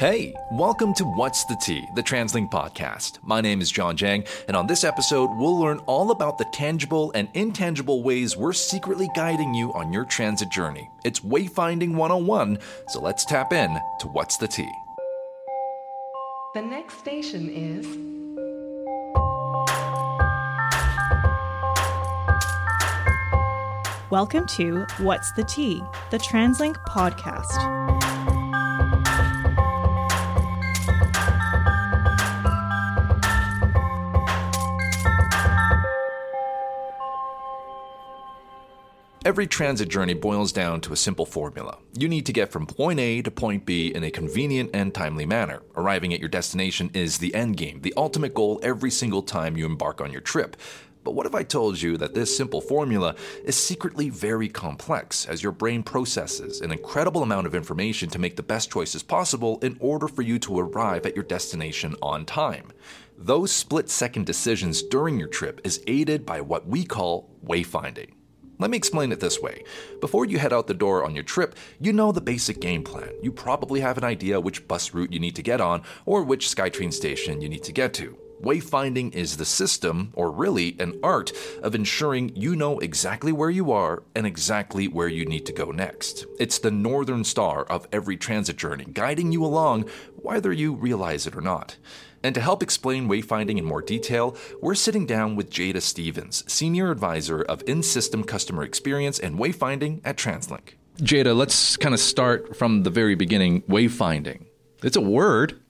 Hey, welcome to What's the Tea, the TransLink podcast. My name is John Jang, and on this episode, we'll learn all about the tangible and intangible ways we're secretly guiding you on your transit journey. It's Wayfinding 101, so let's tap in to What's the Tea. The next station is. Welcome to What's the Tea, the TransLink podcast. Every transit journey boils down to a simple formula. You need to get from point A to point B in a convenient and timely manner. Arriving at your destination is the end game, the ultimate goal every single time you embark on your trip. But what if I told you that this simple formula is secretly very complex as your brain processes an incredible amount of information to make the best choices possible in order for you to arrive at your destination on time? Those split second decisions during your trip is aided by what we call wayfinding. Let me explain it this way. Before you head out the door on your trip, you know the basic game plan. You probably have an idea which bus route you need to get on or which SkyTrain station you need to get to. Wayfinding is the system, or really an art, of ensuring you know exactly where you are and exactly where you need to go next. It's the northern star of every transit journey, guiding you along whether you realize it or not. And to help explain wayfinding in more detail, we're sitting down with Jada Stevens, Senior Advisor of In System Customer Experience and Wayfinding at TransLink. Jada, let's kind of start from the very beginning. Wayfinding. It's a word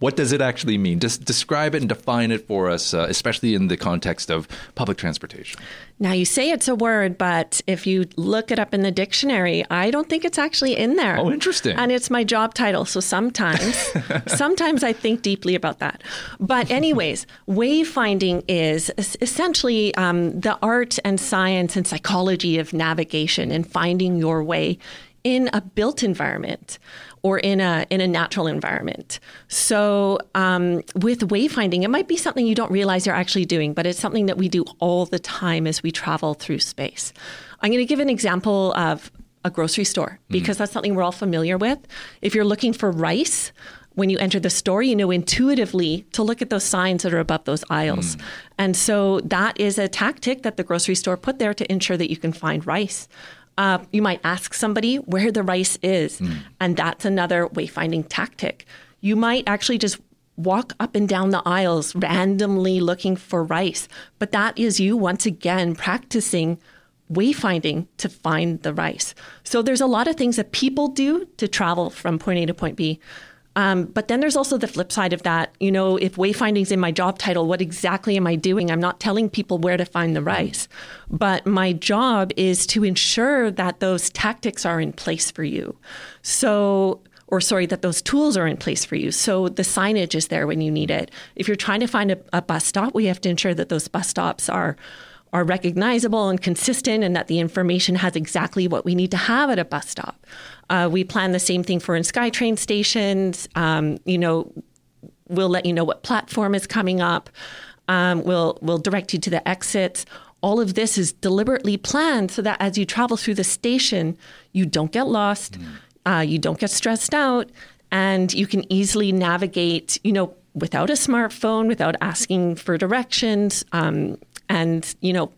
what does it actually mean? Just describe it and define it for us, uh, especially in the context of public transportation. Now, you say it's a word, but if you look it up in the dictionary, I don't think it's actually in there. Oh, interesting. And it's my job title. So sometimes, sometimes I think deeply about that. But, anyways, wayfinding is essentially um, the art and science and psychology of navigation and finding your way in a built environment or in a in a natural environment. So um, with wayfinding, it might be something you don't realize you're actually doing, but it's something that we do all the time as we travel through space. I'm going to give an example of a grocery store mm-hmm. because mm. that's something we're all familiar with. If you're looking for rice, when you enter the store, you know intuitively to look at those signs that are above those aisles. Mm. And so that is a tactic that the grocery store put there to ensure that you can find rice. Uh, you might ask somebody where the rice is, mm. and that's another wayfinding tactic. You might actually just walk up and down the aisles randomly looking for rice, but that is you once again practicing wayfinding to find the rice. So there's a lot of things that people do to travel from point A to point B. Um, but then there's also the flip side of that. You know, if wayfinding's in my job title, what exactly am I doing? I'm not telling people where to find the rice, but my job is to ensure that those tactics are in place for you. So, or sorry, that those tools are in place for you. So the signage is there when you need it. If you're trying to find a, a bus stop, we have to ensure that those bus stops are are recognizable and consistent and that the information has exactly what we need to have at a bus stop. Uh, we plan the same thing for in SkyTrain stations. Um, you know, we'll let you know what platform is coming up. Um, we'll we'll direct you to the exits. All of this is deliberately planned so that as you travel through the station, you don't get lost, mm. uh, you don't get stressed out, and you can easily navigate. You know, without a smartphone, without asking for directions. Um, and, you know,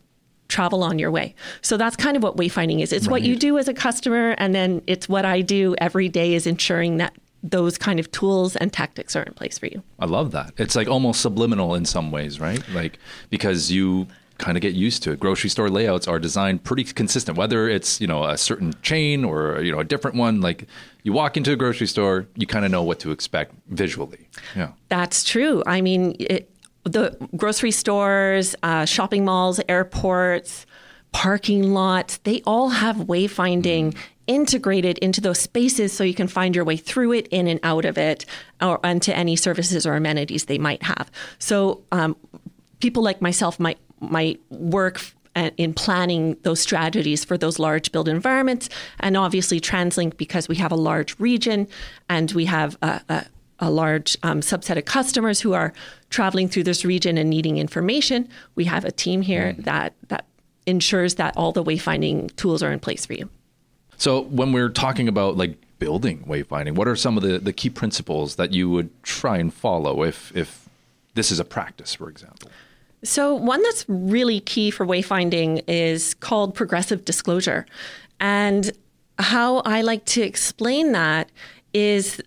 travel on your way. So that's kind of what wayfinding is. It's right. what you do as a customer, and then it's what I do every day is ensuring that those kind of tools and tactics are in place for you. I love that. It's like almost subliminal in some ways, right? Like because you kind of get used to it. Grocery store layouts are designed pretty consistent, whether it's you know a certain chain or you know a different one. Like you walk into a grocery store, you kind of know what to expect visually. Yeah, that's true. I mean, it, the grocery stores, uh, shopping malls, airports, parking lots, they all have wayfinding integrated into those spaces so you can find your way through it, in and out of it, or into any services or amenities they might have. So um, people like myself might might work in planning those strategies for those large built environments. And obviously, TransLink, because we have a large region and we have a, a, a large um, subset of customers who are traveling through this region and needing information, we have a team here mm. that that ensures that all the wayfinding tools are in place for you. So when we're talking about like building wayfinding? What are some of the, the key principles that you would try and follow if if this is a practice, for example? So, one that's really key for wayfinding is called progressive disclosure. And how I like to explain that is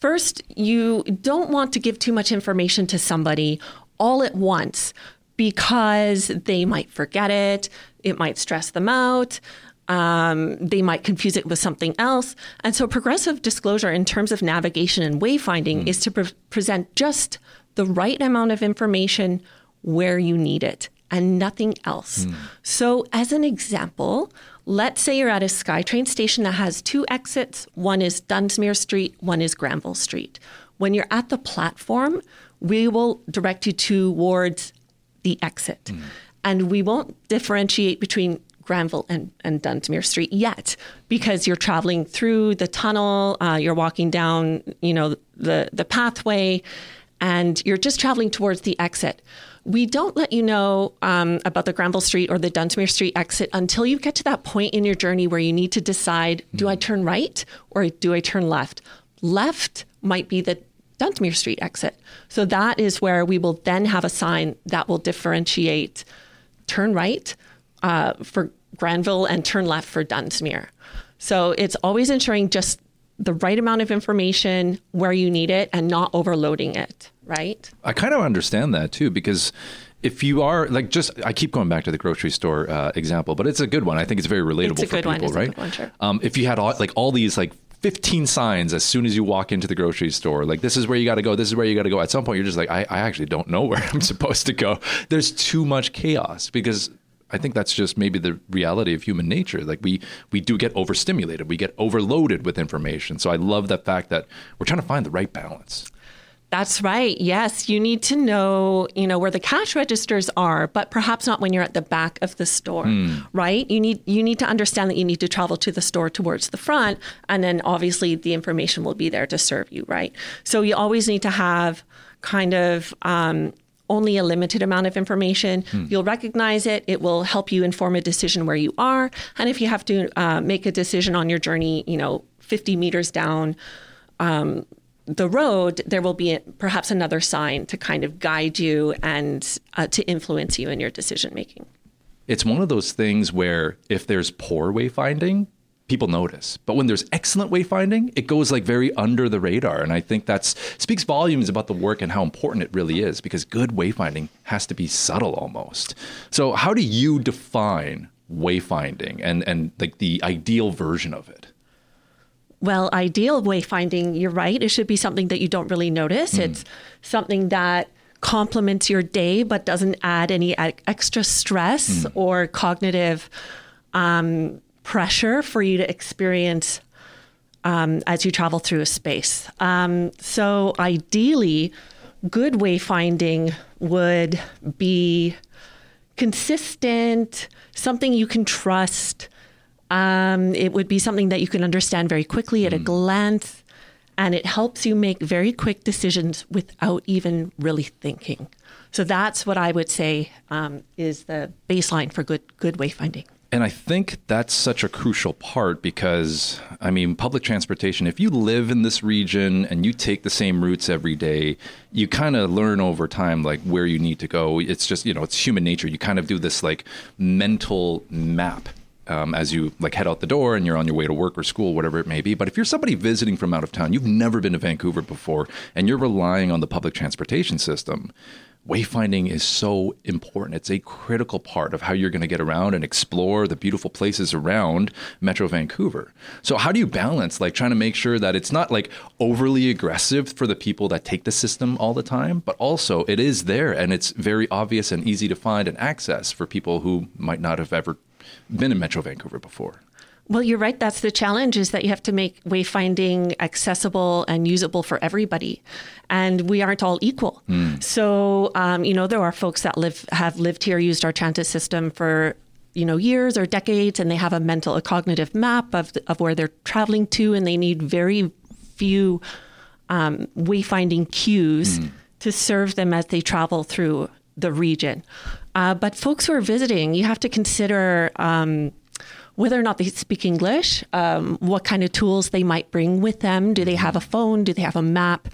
first, you don't want to give too much information to somebody all at once because they might forget it, it might stress them out. Um, they might confuse it with something else. And so, progressive disclosure in terms of navigation and wayfinding mm. is to pre- present just the right amount of information where you need it and nothing else. Mm. So, as an example, let's say you're at a SkyTrain station that has two exits one is Dunsmuir Street, one is Granville Street. When you're at the platform, we will direct you towards the exit. Mm. And we won't differentiate between Granville and, and Dunsmuir Street yet because you're traveling through the tunnel, uh, you're walking down, you know, the, the pathway, and you're just traveling towards the exit. We don't let you know um, about the Granville Street or the Dunsmuir Street exit until you get to that point in your journey where you need to decide do I turn right or do I turn left? Left might be the Dunsmuir Street exit. So that is where we will then have a sign that will differentiate turn right uh, for Granville and turn left for Dunsmuir. So it's always ensuring just the right amount of information where you need it and not overloading it, right? I kind of understand that too because if you are like just I keep going back to the grocery store uh, example, but it's a good one. I think it's very relatable it's for people, one. right? One, sure. um, if you had all, like all these like 15 signs as soon as you walk into the grocery store. Like, this is where you got to go. This is where you got to go. At some point, you're just like, I, I actually don't know where I'm supposed to go. There's too much chaos because I think that's just maybe the reality of human nature. Like we we do get overstimulated, we get overloaded with information. So I love the fact that we're trying to find the right balance. That's right. Yes, you need to know, you know, where the cash registers are, but perhaps not when you're at the back of the store, mm. right? You need you need to understand that you need to travel to the store towards the front, and then obviously the information will be there to serve you, right? So you always need to have kind of um, only a limited amount of information. Hmm. You'll recognize it. It will help you inform a decision where you are. And if you have to uh, make a decision on your journey, you know, 50 meters down um, the road, there will be perhaps another sign to kind of guide you and uh, to influence you in your decision making. It's one of those things where if there's poor wayfinding, people notice. But when there's excellent wayfinding, it goes like very under the radar. And I think that speaks volumes about the work and how important it really is because good wayfinding has to be subtle almost. So how do you define wayfinding and, and like the ideal version of it? Well, ideal wayfinding, you're right. It should be something that you don't really notice. Mm. It's something that complements your day but doesn't add any extra stress mm. or cognitive um, pressure for you to experience um, as you travel through a space. Um, so, ideally, good wayfinding would be consistent, something you can trust. Um, it would be something that you can understand very quickly at mm. a glance, and it helps you make very quick decisions without even really thinking. So that's what I would say um, is the baseline for good good wayfinding. And I think that's such a crucial part because, I mean, public transportation, if you live in this region and you take the same routes every day, you kind of learn over time, like where you need to go. It's just, you know, it's human nature. You kind of do this like mental map um, as you like head out the door and you're on your way to work or school, whatever it may be. But if you're somebody visiting from out of town, you've never been to Vancouver before, and you're relying on the public transportation system, wayfinding is so important. It's a critical part of how you're going to get around and explore the beautiful places around Metro Vancouver. So how do you balance like trying to make sure that it's not like overly aggressive for the people that take the system all the time, but also it is there and it's very obvious and easy to find and access for people who might not have ever been in Metro Vancouver before. Well, you're right. That's the challenge is that you have to make wayfinding accessible and usable for everybody. And we aren't all equal. Mm. So, um, you know, there are folks that live have lived here, used our transit system for you know years or decades and they have a mental a cognitive map of, the, of where they're traveling to and they need very few um, wayfinding cues mm. to serve them as they travel through the region uh, but folks who are visiting you have to consider um, whether or not they speak English, um, what kind of tools they might bring with them. Do they have a phone? Do they have a map?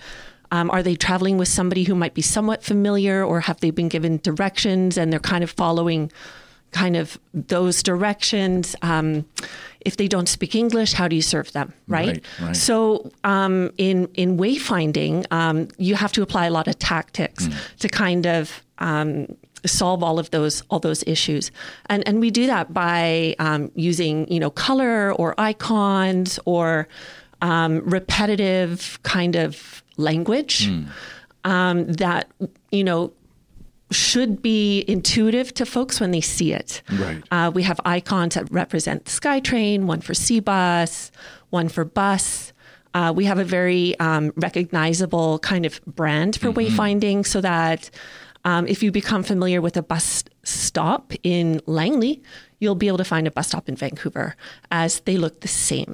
Um, are they traveling with somebody who might be somewhat familiar, or have they been given directions and they're kind of following kind of those directions? Um, if they don't speak English, how do you serve them, right? Right, right. So um, in in wayfinding, um, you have to apply a lot of tactics to kind of um, solve all of those all those issues, and and we do that by um, using you know color or icons or um, repetitive kind of language um, that you know should be intuitive to folks when they see it. Right. Uh, we have icons that represent SkyTrain, one for SeaBus, one for bus. Uh, we have a very um, recognizable kind of brand for wayfinding so that um, if you become familiar with a bus stop in Langley, you'll be able to find a bus stop in Vancouver as they look the same.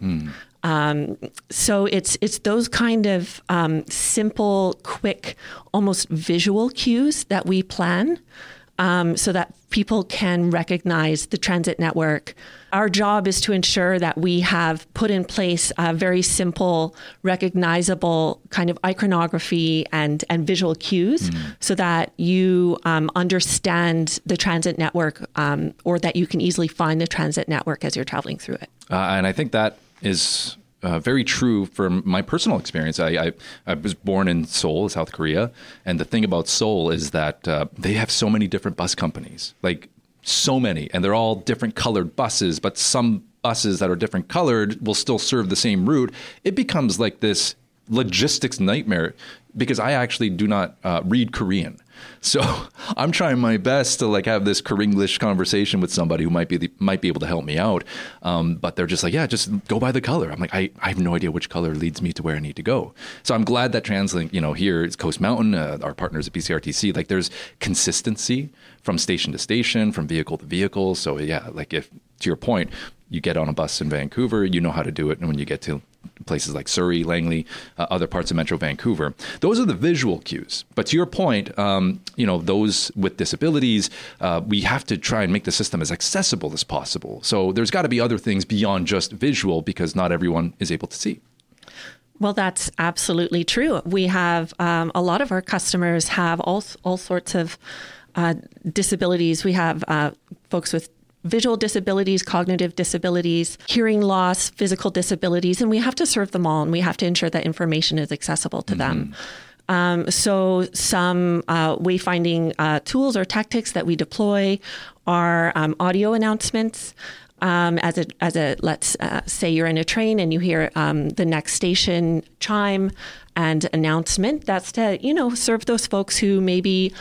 Um, so it's it's those kind of um, simple, quick, almost visual cues that we plan, um, so that people can recognize the transit network. Our job is to ensure that we have put in place a very simple, recognizable kind of iconography and and visual cues, so that you um, understand the transit network, um, or that you can easily find the transit network as you're traveling through it. Uh, and I think that is uh, very true from my personal experience. I, I, I was born in Seoul, South Korea, and the thing about Seoul is that uh, they have so many different bus companies, like so many, and they're all different colored buses, but some buses that are different colored will still serve the same route. It becomes like this logistics nightmare because I actually do not uh, read Korean. So I'm trying my best to like have this Korean-English conversation with somebody who might be the, might be able to help me out. Um, but they're just like, yeah, just go by the color. I'm like, I, I have no idea which color leads me to where I need to go. So I'm glad that TransLink, you know, here it's Coast Mountain, uh, our partners at BCRTC, like there's consistency from station to station, from vehicle to vehicle. So yeah, like if to your point, you get on a bus in Vancouver, you know how to do it, and when you get to places like Surrey, Langley, uh, other parts of Metro Vancouver. Those are the visual cues. But to your point, um, you know, those with disabilities, uh, we have to try and make the system as accessible as possible. So there's got to be other things beyond just visual because not everyone is able to see. Well, that's absolutely true. We have um, a lot of our customers have all all sorts of uh, disabilities. We have uh, folks with visual disabilities, cognitive disabilities, hearing loss, physical disabilities, and we have to serve them all, and we have to ensure that information is accessible to them. Um, so, some uh, wayfinding uh, tools or tactics that we deploy are um, audio announcements. Um, as a as a let's uh, say you're in a train and you hear um, the next station chime and announcement. That's to you know serve those folks who maybe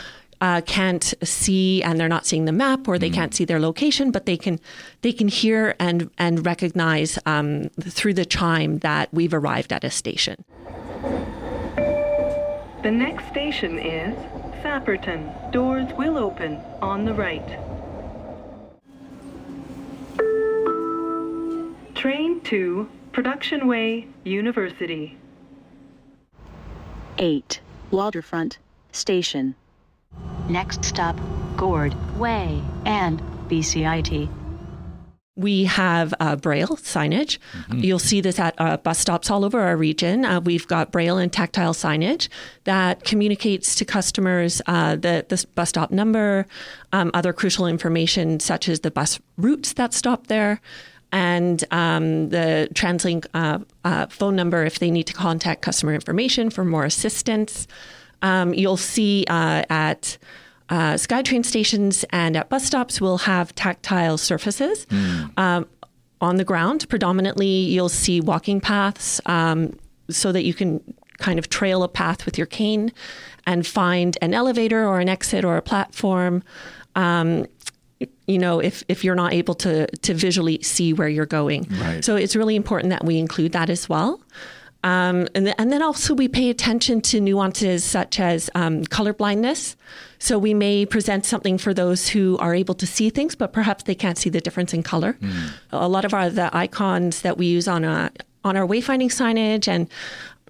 uh, can't see and they're not seeing the map or they can't see their location, but they can they can hear and and recognize um, through the chime that we've arrived at a station. The next station is Sapperton. Doors will open on the right. Train to Production Way University. 8. Waterfront Station. Next stop, Gord Way and BCIT. We have uh, Braille signage. You'll see this at uh, bus stops all over our region. Uh, we've got Braille and tactile signage that communicates to customers uh, the, the bus stop number, um, other crucial information such as the bus routes that stop there, and um, the TransLink uh, uh, phone number if they need to contact customer information for more assistance. Um, you'll see uh, at uh, SkyTrain stations and at bus stops, we'll have tactile surfaces. Um, on the ground, predominantly, you'll see walking paths um, so that you can kind of trail a path with your cane and find an elevator or an exit or a platform. Um, you know, if, if you're not able to to visually see where you're going, Right. so it's really important that we include that as well. Um, and, th- and then also we pay attention to nuances such as um, color blindness. So we may present something for those who are able to see things, but perhaps they can't see the difference in color. A lot of our the icons that we use on a, on our wayfinding signage and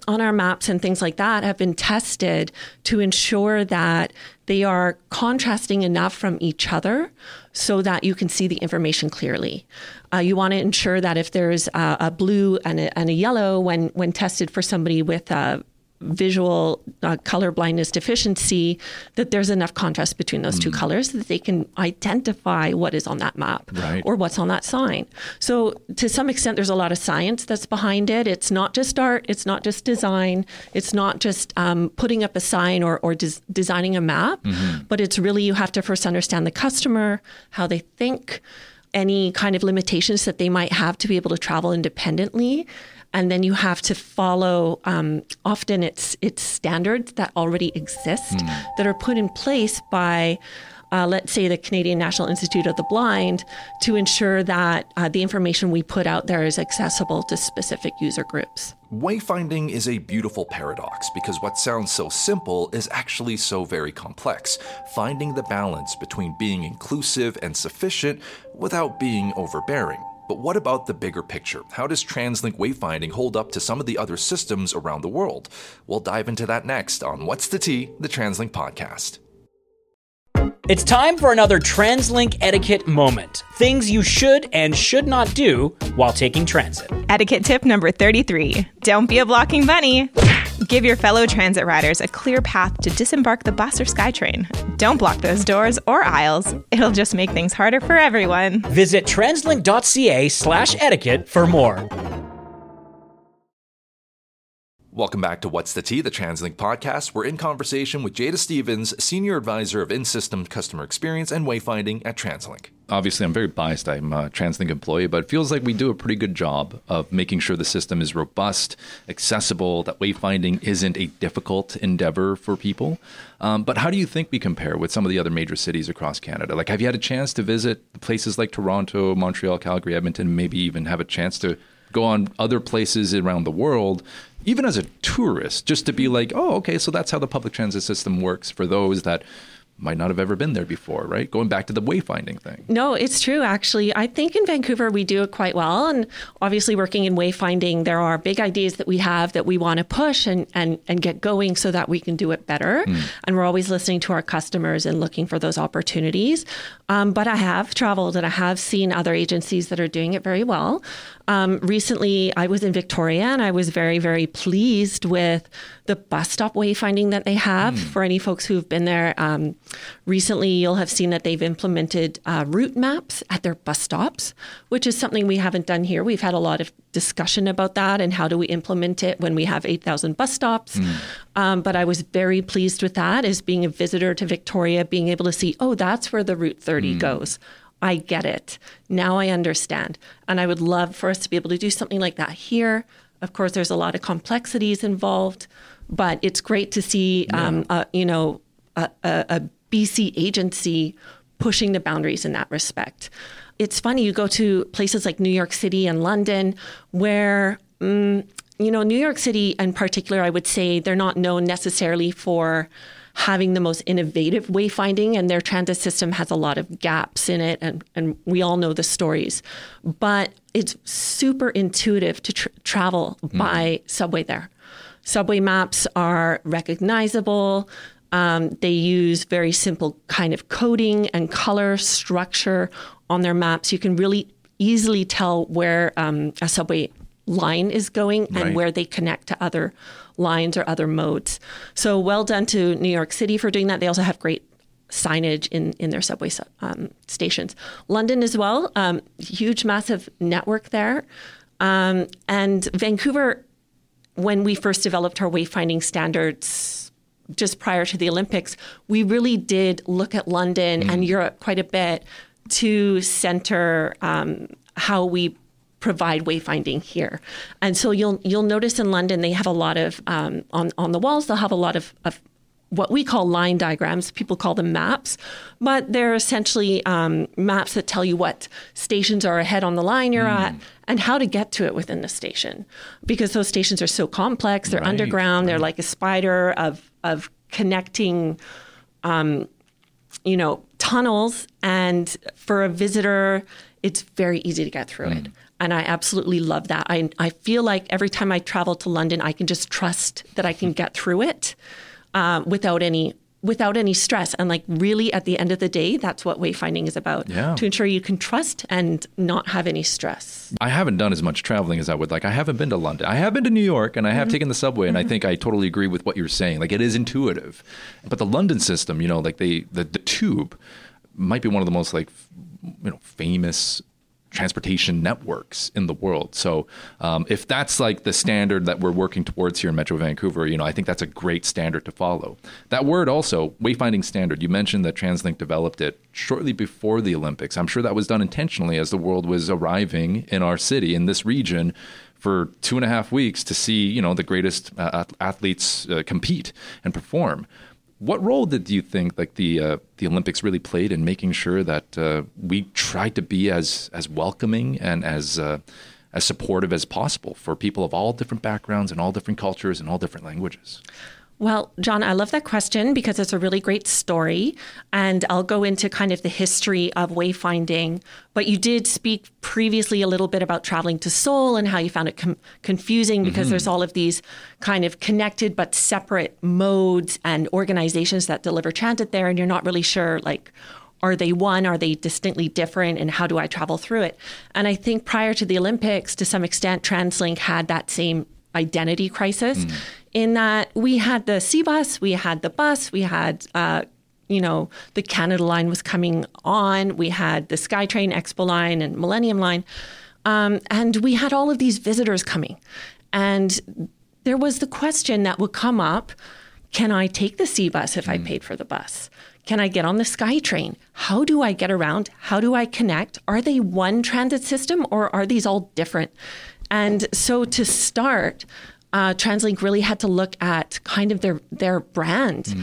on our maps and things like that have been tested to ensure that they are contrasting enough from each other so that you can see the information clearly. Uh, you want to ensure that if there's a, a blue and a, and a, yellow when when tested for somebody with a visual uh, color blindness deficiency that there's enough contrast between those mm. two colors that they can identify what is on that map right. or what's on that sign. So to some extent there's a lot of science that's behind it. It's not just art, it's not just design, it's not just um, putting up a sign or, or des- designing a map, mm-hmm. but it's really you have to first understand the customer, how they think, any kind of limitations that they might have to be able to travel independently and then you have to follow. Um, often it's it's standards that already exist mm. that are put in place by. Uh, let's say the Canadian National Institute of the Blind, to ensure that uh, the information we put out there is accessible to specific user groups. Wayfinding is a beautiful paradox because what sounds so simple is actually so very complex. Finding the balance between being inclusive and sufficient without being overbearing. But what about the bigger picture? How does TransLink wayfinding hold up to some of the other systems around the world? We'll dive into that next on What's the T, the TransLink podcast. It's time for another TransLink etiquette moment. Things you should and should not do while taking transit. Etiquette tip number 33 Don't be a blocking bunny. Give your fellow transit riders a clear path to disembark the bus or SkyTrain. Don't block those doors or aisles. It'll just make things harder for everyone. Visit translink.ca slash etiquette for more. Welcome back to What's the T, the TransLink podcast. We're in conversation with Jada Stevens, Senior Advisor of In System Customer Experience and Wayfinding at TransLink. Obviously, I'm very biased. I'm a TransLink employee, but it feels like we do a pretty good job of making sure the system is robust, accessible, that wayfinding isn't a difficult endeavor for people. Um, but how do you think we compare with some of the other major cities across Canada? Like, have you had a chance to visit places like Toronto, Montreal, Calgary, Edmonton, maybe even have a chance to go on other places around the world even as a tourist, just to be like, oh, okay, so that's how the public transit system works for those that might not have ever been there before, right? Going back to the wayfinding thing. No, it's true, actually. I think in Vancouver we do it quite well. And obviously, working in wayfinding, there are big ideas that we have that we want to push and, and, and get going so that we can do it better. Mm. And we're always listening to our customers and looking for those opportunities. Um, but I have traveled and I have seen other agencies that are doing it very well. Um, recently, I was in Victoria and I was very, very pleased with the bus stop wayfinding that they have. Mm. For any folks who've been there um, recently, you'll have seen that they've implemented uh, route maps at their bus stops, which is something we haven't done here. We've had a lot of discussion about that and how do we implement it when we have 8,000 bus stops. Mm. Um, but I was very pleased with that as being a visitor to Victoria, being able to see, oh, that's where the Route 30 mm. goes. I get it. Now I understand. And I would love for us to be able to do something like that here. Of course, there's a lot of complexities involved, but it's great to see, yeah. um, uh, you know, a, a, a BC agency pushing the boundaries in that respect. It's funny, you go to places like New York City and London where, um, you know, New York City in particular, I would say they're not known necessarily for having the most innovative wayfinding, and their transit system has a lot of gaps in it, and, and we all know the stories. But it's super intuitive to tr- travel mm. by subway there. Subway maps are recognizable. Um, they use very simple kind of coding and color structure on their maps. You can really easily tell where um, a subway line is going and right. where they connect to other lines or other modes. So well done to New York City for doing that. They also have great signage in, in their subway um, stations. London as well, um, huge, massive network there. Um, and Vancouver, when we first developed our wayfinding standards just prior to the Olympics, we really did look at London mm. and Europe quite a bit to center um, how we provide wayfinding here. And so you'll you'll notice in London they have a lot of um, on on the walls they'll have a lot of, of what we call line diagrams. People call them maps, but they're essentially um, maps that tell you what stations are ahead on the line you're mm. at and how to get to it within the station. Because those stations are so complex, they're right, underground, right. they're like a spider of of connecting, um, you know, tunnels. And for a visitor, it's very easy to get through mm. it. And I absolutely love that. I, I feel like every time I travel to London, I can just trust that I can get through it uh, without any without any stress. And like really at the end of the day, that's what wayfinding is about. Yeah. To ensure you can trust and not have any stress. I haven't done as much traveling as I would like. I haven't been to London. I have been to New York and I have mm-hmm. taken the subway and I mm-hmm. think I totally agree with what you're saying. Like it is intuitive. But the London system, you know, like they the, the tube might be one of the most like you know famous transportation networks in the world. So um, if that's like the standard that we're working towards here in Metro Vancouver, you know, I think that's a great standard to follow. That word also, wayfinding standard, you mentioned that TransLink developed it shortly before the Olympics. I'm sure that was done intentionally as the world was arriving in our city, in this region, for two and a half weeks to see, you know, the greatest uh, athletes uh, compete and perform. What role did you think like the uh, the Olympics really played in making sure that uh, we tried to be as as welcoming and as uh, as supportive as possible for people of all different backgrounds and all different cultures and all different languages? Well, John, I love that question because it's a really great story. And I'll go into kind of the history of wayfinding. But you did speak previously a little bit about traveling to Seoul and how you found it com- confusing because mm-hmm. there's all of these kind of connected but separate modes and organizations that deliver transit there. And you're not really sure, like, are they one? Are they distinctly different? And how do I travel through it? And I think prior to the Olympics, to some extent, TransLink had that same identity crisis in that we had the SeaBus, we had the bus, we had, uh, you know, the Canada line was coming on, we had the SkyTrain Expo line and Millennium line. Um, and we had all of these visitors coming. And there was the question that would come up can I take the SeaBus if I paid for the bus? Can I get on the SkyTrain? How do I get around? How do I connect? Are they one transit system or are these all different? And so to start, uh, TransLink really had to look at kind of their their brand.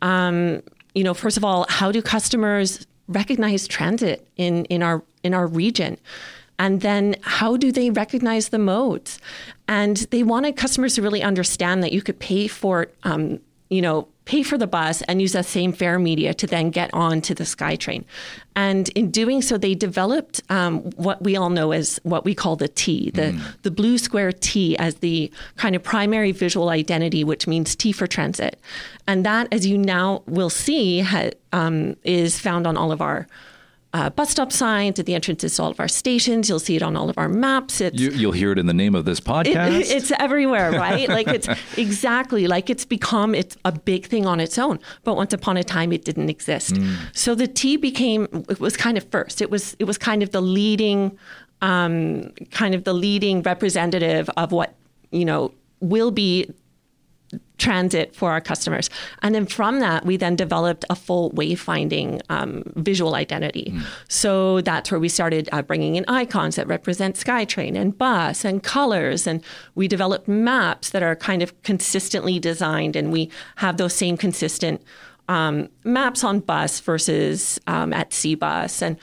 Um, you know, first of all, how do customers recognize transit in in our in our region? And then how do they recognize the modes? And they wanted customers to really understand that you could pay for, um, you know, pay for the bus and use that same fare media to then get on to the SkyTrain. And in doing so, they developed um, what we all know as what we call the T, the, the blue square T as the kind of primary visual identity, which means T for transit. And that, as you now will see, ha- um, is found on all of our uh, bus stop signs at the entrances to all of our stations. You'll see it on all of our maps. It's You, you'll hear it in the name of this it- podcast. it's everywhere, right? like it's exactly like it's become it's a big thing on its own. But once upon a time, it didn't exist. So the T became it was kind of first. It was it was kind of the leading, um, kind of the leading representative of what you know will be transit for our customers. And then from that, we then developed a full wayfinding um, visual identity. So that's where we started uh, bringing in icons that represent SkyTrain and bus and colors. And we developed maps that are kind of consistently designed, and we have those same consistent um, maps on bus versus um, at SeaBus. And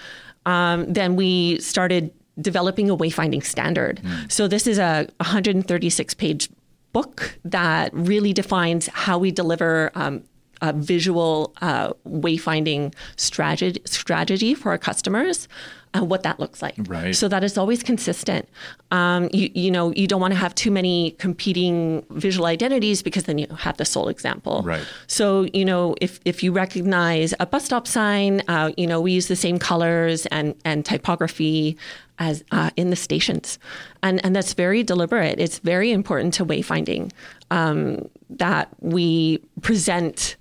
um, then we started developing a wayfinding standard. So this is a 136 page book that really defines how we deliver um, a visual uh, wayfinding strategy, strategy for our customers. Uh, what that looks like, Right. So that it's always consistent. Um, you, you know, you don't want to have too many competing visual identities because then you have the Seoul example. Right. So you know, if if you recognize a bus stop sign, uh, you know, we use the same colors and and typography as uh, in the stations, and and that's very deliberate. It's very important to wayfinding um, that we present.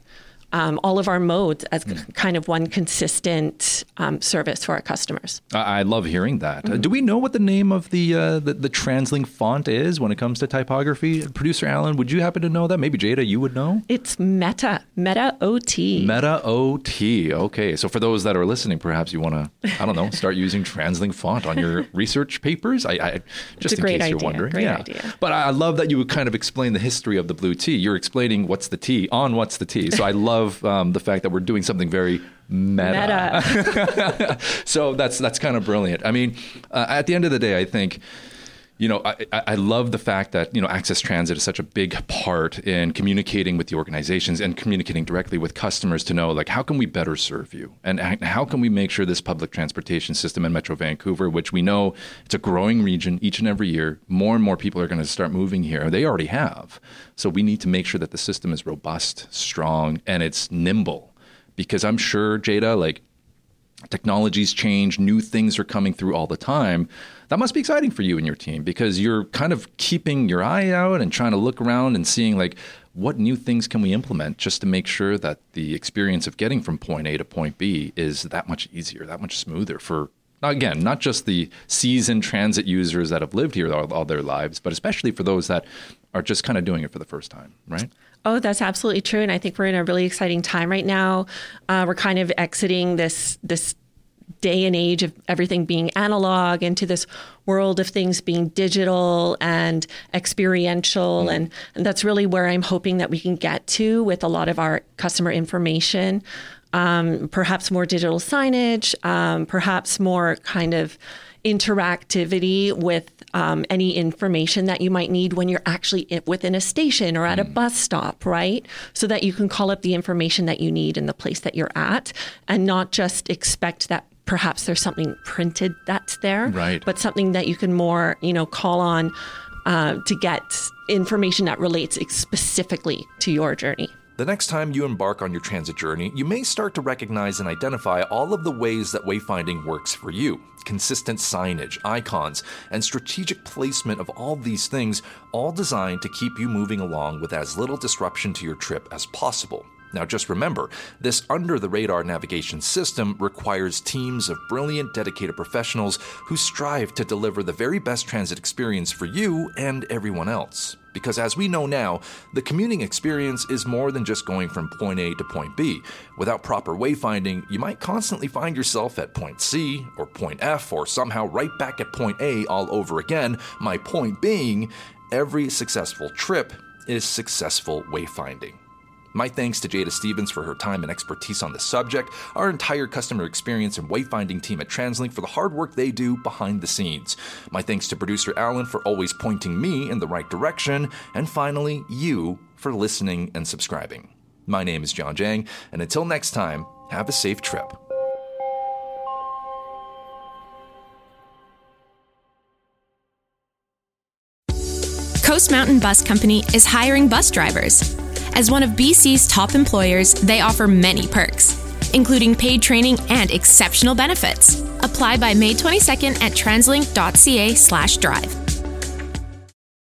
Um, all of our modes as kind of one consistent um, service for our customers. I I love hearing that. Mm-hmm. Uh, do we know what the name of the, uh, the the TransLink font is when it comes to typography? Producer Alan, would you happen to know that? Maybe Jada, you would know. It's Meta, Meta OT. Meta OT. Okay, so for those that are listening, perhaps you want to, I don't know, start using TransLink font on your research papers. I, I just in case you're wondering. great yeah. idea. But I I love that you would kind of explain the history of the blue tea. You're explaining what's the tea on what's the tea. So I love um, the fact that we're doing something very meta. Meta. so that's that's kind of brilliant. I mean, uh, at the end of the day, I think you know, I, I love the fact that, you know, Access Transit is such a big part in communicating with the organizations and communicating directly with customers to know, like, how can we better serve you? And how can we make sure this public transportation system in Metro Vancouver, which we know it's a growing region each and every year, more and more people are going to start moving here. They already have. So we need to make sure that the system is robust, strong, and it's nimble. Because I'm sure, Jada, like, technologies change, new things are coming through all the time that must be exciting for you and your team because you're kind of keeping your eye out and trying to look around and seeing like what new things can we implement just to make sure that the experience of getting from point A to point B is that much easier, that much smoother for again, not just the seasoned transit users that have lived here all, all, their lives, but especially for those that are just kind of doing it for the first time, right? Oh, that's absolutely true, and I think we're in a really exciting time right now. Uh, we're kind of exiting this this day and age of everything being analog into this world of things being digital and experiential. Mm. And, and that's really where I'm hoping that we can get to with a lot of our customer information. Um, perhaps more digital signage, um, perhaps more kind of interactivity with um, any information that you might need when you're actually within a station or at a bus stop, right? So that you can call up the information that you need in the place that you're at and not just expect that perhaps there's something printed that's there, right? But something that you can more, you know, call on uh, to get information that relates specifically to your journey. The next time you embark on your transit journey, you may start to recognize and identify all of the ways that wayfinding works for you. Consistent signage, icons, and strategic placement of all these things, all designed to keep you moving along with as little disruption to your trip as possible. Now, just remember, this under the radar navigation system requires teams of brilliant, dedicated professionals who strive to deliver the very best transit experience for you and everyone else. Because as we know now, the commuting experience is more than just going from point A to point B. Without proper wayfinding, you might constantly find yourself at point C or point F or somehow right back at point A all over again. My point being, every successful trip is successful wayfinding. My thanks to Jada Stevens for her time and expertise on the subject, our entire customer experience and wayfinding team at TransLink for the hard work they do behind the scenes. My thanks to producer Alan for always pointing me in the right direction, and finally, you for listening and subscribing. My name is John Jang, and until next time, have a safe trip. Coast Mountain Bus Company is hiring bus drivers. As one of BC's top employers, they offer many perks, including paid training and exceptional benefits. Apply by May 22nd at translink.ca/drive.